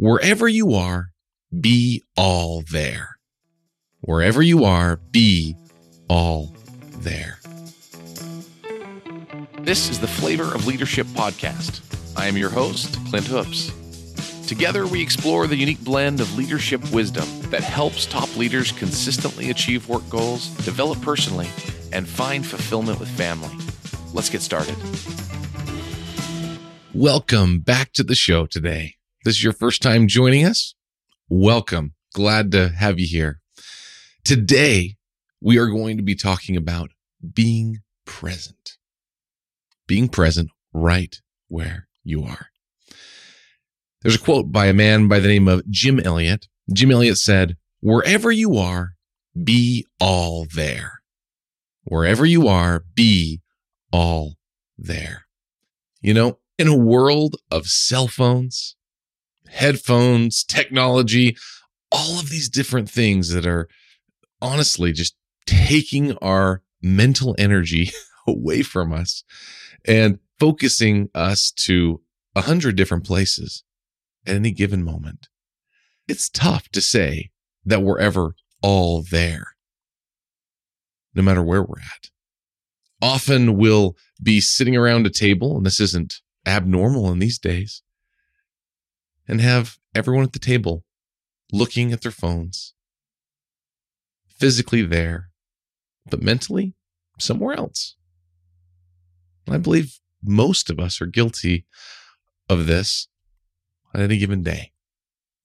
wherever you are, be all there. Wherever you are, be all there. This is the Flavor of Leadership podcast. I am your host, Clint Hoops. Together, we explore the unique blend of leadership wisdom that helps top leaders consistently achieve work goals, develop personally, and find fulfillment with family. Let's get started. Welcome back to the show today. This is your first time joining us. Welcome. Glad to have you here. Today, we are going to be talking about being present. Being present right where you are. There's a quote by a man by the name of Jim Elliot. Jim Elliot said, Wherever you are, be all there. Wherever you are, be all there. You know, in a world of cell phones, headphones, technology, all of these different things that are honestly just taking our mental energy away from us and focusing us to a hundred different places at any given moment. It's tough to say that we're ever all there, no matter where we're at. Often we'll be sitting around a table, and this isn't abnormal in these days, and have everyone at the table looking at their phones, physically there, but mentally somewhere else. I believe most of us are guilty of this on any given day.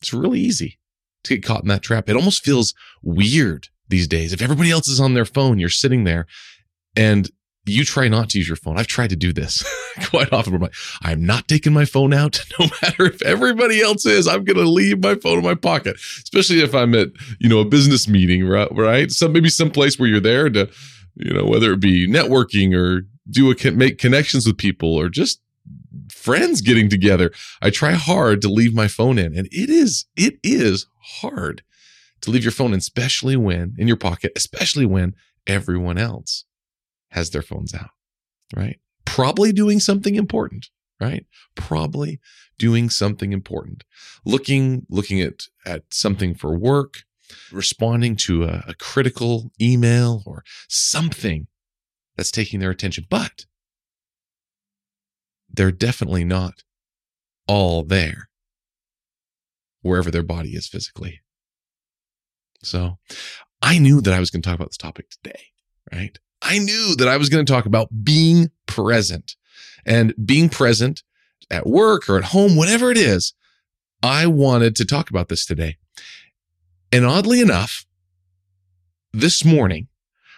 It's really easy to get caught in that trap. It almost feels weird these days. If everybody else is on their phone, you're sitting there and you try not to use your phone. I've tried to do this quite often. I'm like, I'm not taking my phone out, no matter if everybody else is. I'm going to leave my phone in my pocket, especially if I'm at you know a business meeting, right? Some maybe some place where you're there to, you know, whether it be networking or do a make connections with people or just friends getting together. I try hard to leave my phone in, and it is it is hard to leave your phone, in, especially when in your pocket, especially when everyone else has their phones out, right? Probably doing something important, right? Probably doing something important. Looking looking at at something for work, responding to a, a critical email or something that's taking their attention, but they're definitely not all there wherever their body is physically. So I knew that I was going to talk about this topic today, right? I knew that I was going to talk about being present and being present at work or at home, whatever it is. I wanted to talk about this today. And oddly enough, this morning,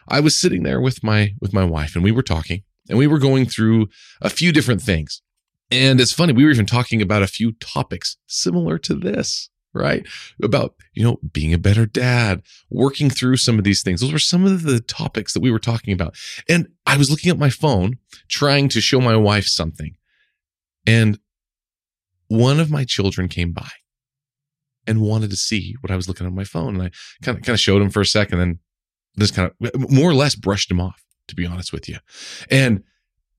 I was sitting there with my with my wife and we were talking and we were going through a few different things. And it's funny, we were even talking about a few topics similar to this, right? About, you know, being a better dad, working through some of these things. Those were some of the topics that we were talking about. And I was looking at my phone, trying to show my wife something. And one of my children came by and wanted to see what I was looking at my phone. And I kind of kind of showed him for a second, and just kind of more or less brushed him off to be honest with you. And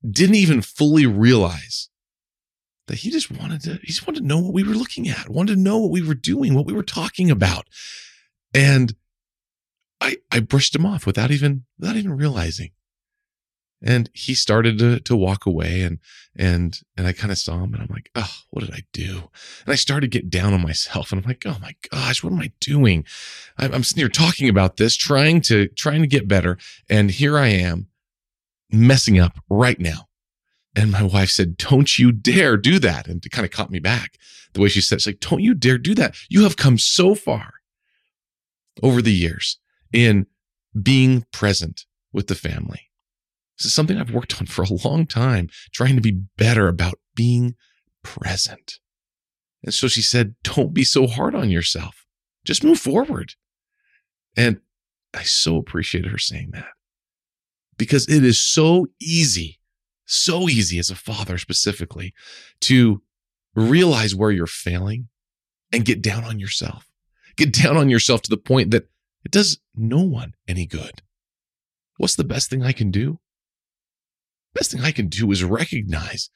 didn't even fully realize that he just wanted to, he just wanted to know what we were looking at, wanted to know what we were doing, what we were talking about. And I, I brushed him off without even, without even realizing. And he started to, to walk away and, and, and I kind of saw him and I'm like, oh, what did I do? And I started to get down on myself and I'm like, oh my gosh, what am I doing? I'm, I'm sitting here talking about this, trying to, trying to get better. And here I am messing up right now. And my wife said, don't you dare do that. And it kind of caught me back the way she said, it's like, don't you dare do that. You have come so far over the years in being present with the family this is something I've worked on for a long time, trying to be better about being present. And so she said, Don't be so hard on yourself. Just move forward. And I so appreciated her saying that because it is so easy, so easy as a father specifically to realize where you're failing and get down on yourself. Get down on yourself to the point that it does no one any good. What's the best thing I can do? best thing I can do is recognize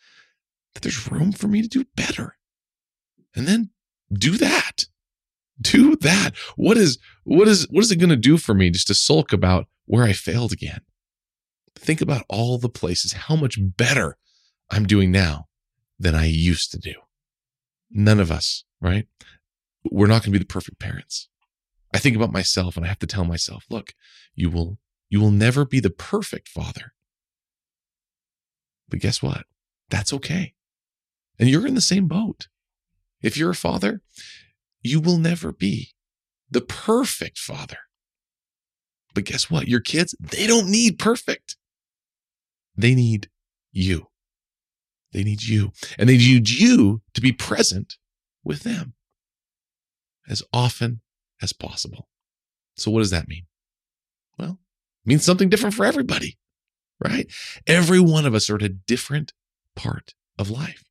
that there's room for me to do better. And then do that. Do that. What is what is what is it going to do for me just to sulk about where I failed again? Think about all the places, how much better I'm doing now than I used to do. None of us, right? We're not going to be the perfect parents. I think about myself and I have to tell myself, look, you will you will never be the perfect father. But guess what? That's okay. And you're in the same boat. If you're a father, you will never be the perfect father. But guess what? Your kids, they don't need perfect. They need you. They need you. And they need you to be present with them as often as possible. So, what does that mean? Well, it means something different for everybody, right? Every one of us are at a different part of life.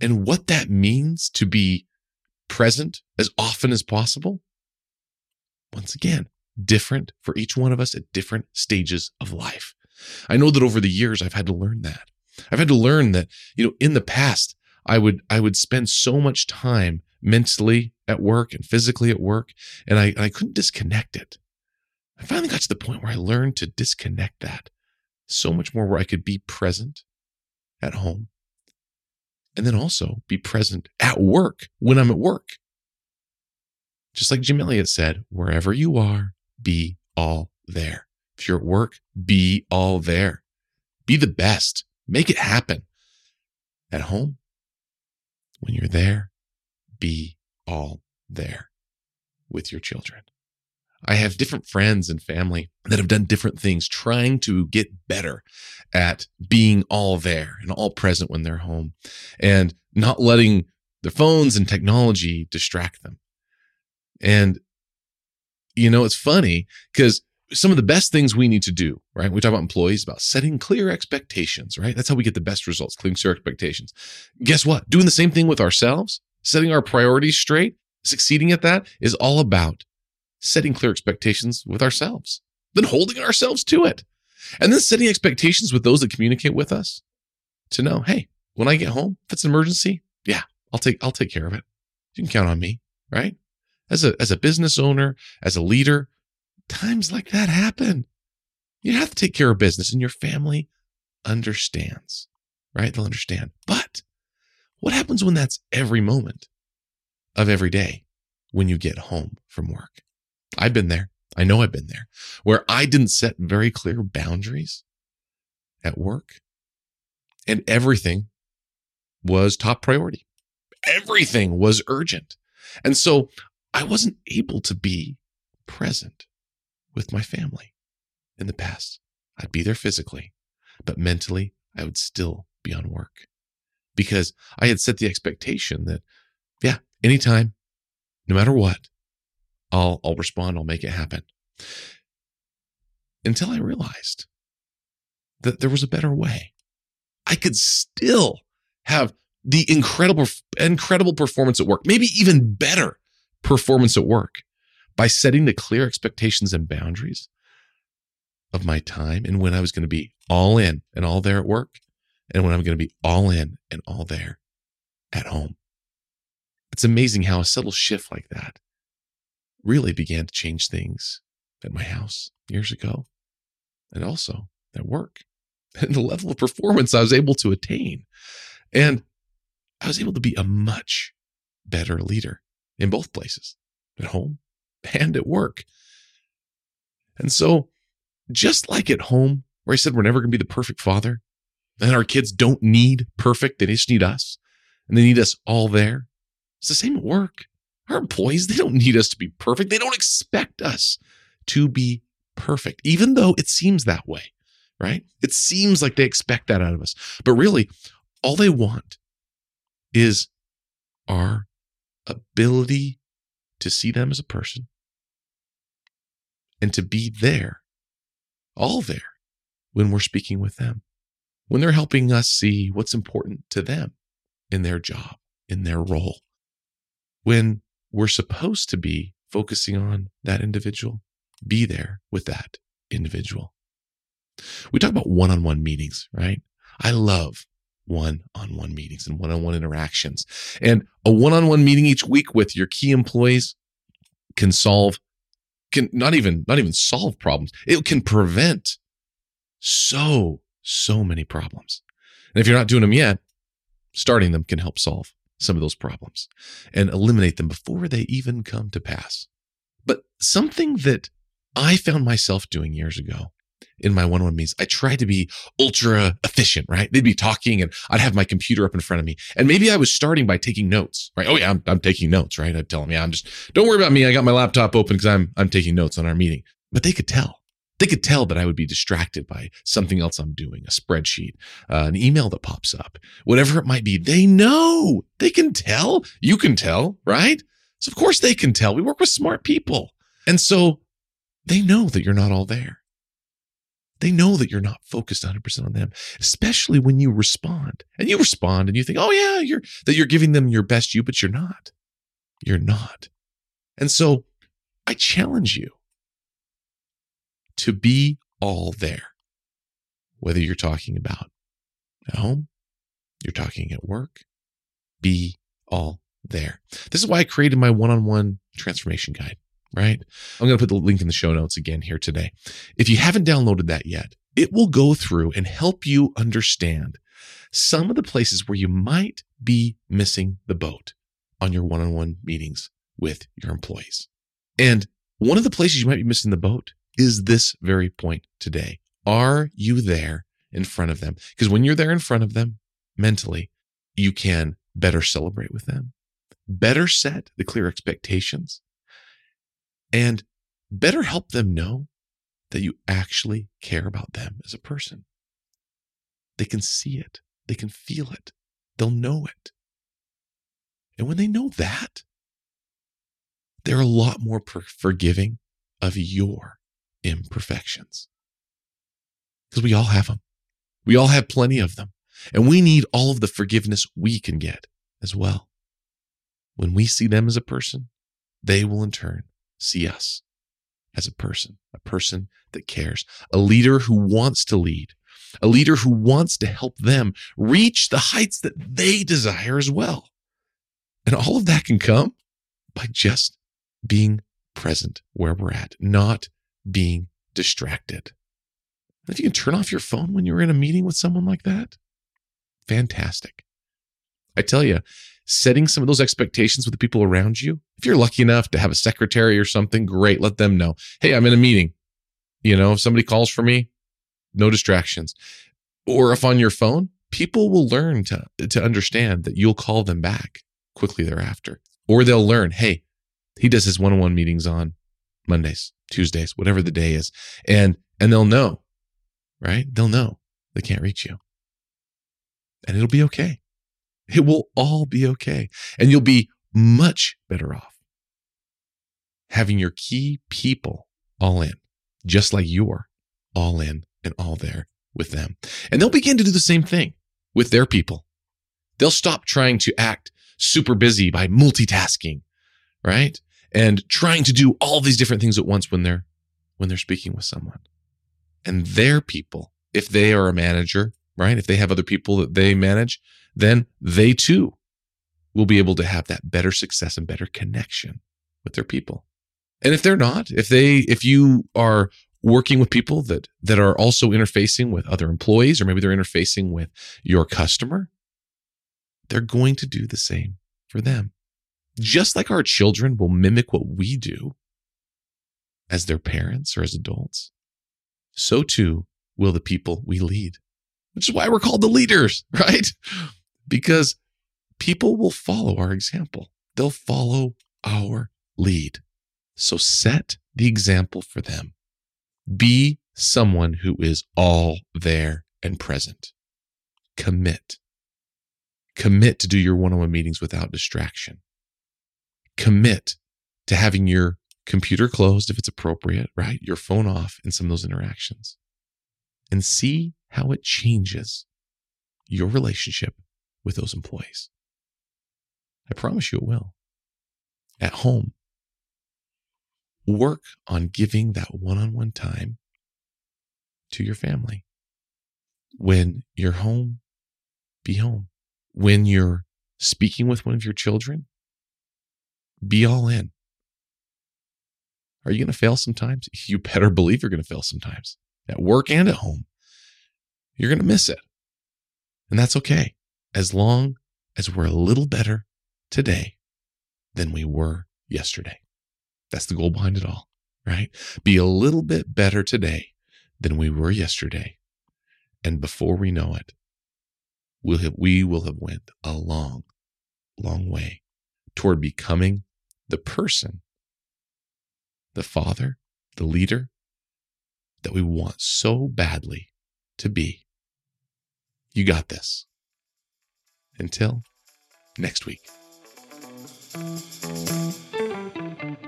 And what that means to be present as often as possible, once again, different for each one of us at different stages of life. I know that over the years I've had to learn that. I've had to learn that, you know, in the past, I would I would spend so much time mentally at work and physically at work, and I, I couldn't disconnect it. I finally got to the point where I learned to disconnect that so much more where I could be present at home and then also be present at work when I'm at work. Just like Jim Elliot said, wherever you are, be all there. If you're at work, be all there. Be the best. Make it happen. At home, when you're there, be all there with your children. I have different friends and family that have done different things trying to get better at being all there and all present when they're home and not letting the phones and technology distract them. And, you know, it's funny because some of the best things we need to do, right? We talk about employees, about setting clear expectations, right? That's how we get the best results, clear expectations. Guess what? Doing the same thing with ourselves, setting our priorities straight, succeeding at that is all about setting clear expectations with ourselves, then holding ourselves to it. And then setting expectations with those that communicate with us to know, hey, when I get home, if it's an emergency, yeah, I'll take I'll take care of it. You can count on me, right? As a as a business owner, as a leader, times like that happen. You have to take care of business and your family understands, right? They'll understand. But what happens when that's every moment of every day when you get home from work? I've been there. I know I've been there where I didn't set very clear boundaries at work and everything was top priority. Everything was urgent. And so I wasn't able to be present with my family in the past. I'd be there physically, but mentally I would still be on work because I had set the expectation that, yeah, anytime, no matter what, I'll, I'll respond. I'll make it happen. Until I realized that there was a better way. I could still have the incredible, incredible performance at work, maybe even better performance at work by setting the clear expectations and boundaries of my time and when I was going to be all in and all there at work and when I'm going to be all in and all there at home. It's amazing how a subtle shift like that really began to change things at my house years ago and also at work and the level of performance I was able to attain. And I was able to be a much better leader in both places, at home and at work. And so, just like at home, where I said we're never going to be the perfect father, and our kids don't need perfect, they just need us, and they need us all there. It's the same at work. Our employees, they don't need us to be perfect. They don't expect us to be perfect, even though it seems that way, right? It seems like they expect that out of us. But really, all they want is our ability to see them as a person and to be there, all there, when we're speaking with them, when they're helping us see what's important to them in their job, in their role, when we're supposed to be focusing on that individual, be there with that individual. We talk about one on one meetings, right? I love one on one meetings and one on one interactions. And a one on one meeting each week with your key employees can solve, can not even, not even solve problems. It can prevent so, so many problems. And if you're not doing them yet, starting them can help solve some of those problems and eliminate them before they even come to pass. But something that I found myself doing years ago in my one-on-one meetings, I tried to be ultra efficient, right? They'd be talking and I'd have my computer up in front of me. And maybe I was starting by taking notes, right? Oh yeah, I'm, I'm taking notes, right? I'd tell them, yeah, I'm just, don't worry about me. I got my laptop open because I'm, I'm taking notes on our meeting. But they could tell. They could tell that I would be distracted by something else I'm doing, a spreadsheet, uh, an email that pops up, whatever it might be. They know. They can tell. You can tell, right? So of course they can tell. We work with smart people. And so they know that you're not all there. They know that you're not focused 100% on them, especially when you respond. And you respond and you think, "Oh yeah, you're that you're giving them your best you, but you're not. You're not." And so I challenge you to be all there. Whether you're talking about at home, you're talking at work, be all there. This is why I created my one on one transformation guide, right? I'm going to put the link in the show notes again here today. If you haven't downloaded that yet, it will go through and help you understand some of the places where you might be missing the boat on your one on one meetings with your employees. And one of the places you might be missing the boat is this very point today. Are you there in front of them? Because when you're there in front of them mentally, you can better celebrate with them, better set the clear expectations, and better help them know that you actually care about them as a person. They can see it, they can feel it, they'll know it. And when they know that, they're a lot more forgiving of your imperfections. Because we all have them. We all have plenty of them. And we need all of the forgiveness we can get as well. When we see them as a person, they will in turn see us as a person, a person that cares, a leader who wants to lead, a leader who wants to help them reach the heights that they desire as well. And all of that can come by just being present where we're at, not being distracted. if you can turn off your phone when you're in a meeting with someone like that, fantastic. I tell you, setting some of those expectations with the people around you, if you're lucky enough to have a secretary or something, great, let them know. Hey, I'm in a meeting. You know, if somebody calls for me, no distractions. Or if on your phone, people will learn to, to understand that you'll call them back quickly thereafter. Or they'll learn, hey, he does his one on one meetings on Mondays, Tuesdays, whatever the day is. And, and they'll know, right? They'll know they can't reach you and it'll be okay. It will all be okay. And you'll be much better off having your key people all in, just like you're all in and all there with them. And they'll begin to do the same thing with their people. They'll stop trying to act super busy by multitasking, right? and trying to do all these different things at once when they're when they're speaking with someone. And their people, if they are a manager, right? If they have other people that they manage, then they too will be able to have that better success and better connection with their people. And if they're not, if they if you are working with people that that are also interfacing with other employees or maybe they're interfacing with your customer, they're going to do the same for them just like our children will mimic what we do as their parents or as adults, so too will the people we lead, which is why we're called the leaders, right? Because people will follow our example, they'll follow our lead. So set the example for them. Be someone who is all there and present. Commit. Commit to do your one on one meetings without distraction commit to having your computer closed if it's appropriate, right? Your phone off in some of those interactions and see how it changes your relationship with those employees. I promise you it will. At home, work on giving that one on one time to your family. When you're home, be home. When you're speaking with one of your children, be all in. Are you going to fail sometimes? You better believe you're going to fail sometimes at work and at home. You're going to miss it. And that's okay. As long as we're a little better today than we were yesterday. That's the goal behind it all, right? Be a little bit better today than we were yesterday. And before we know it, we'll have, we will have went a long, long way toward becoming the person, the father, the leader that we want so badly to be. You got this. Until next week.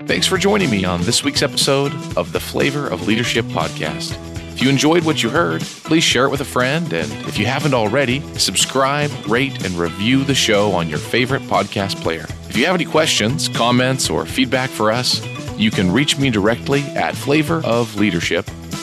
Thanks for joining me on this week's episode of the Flavor of Leadership podcast. If you enjoyed what you heard, please share it with a friend. And if you haven't already, subscribe, rate, and review the show on your favorite podcast player. If you have any questions, comments, or feedback for us, you can reach me directly at flavorofleadership.com.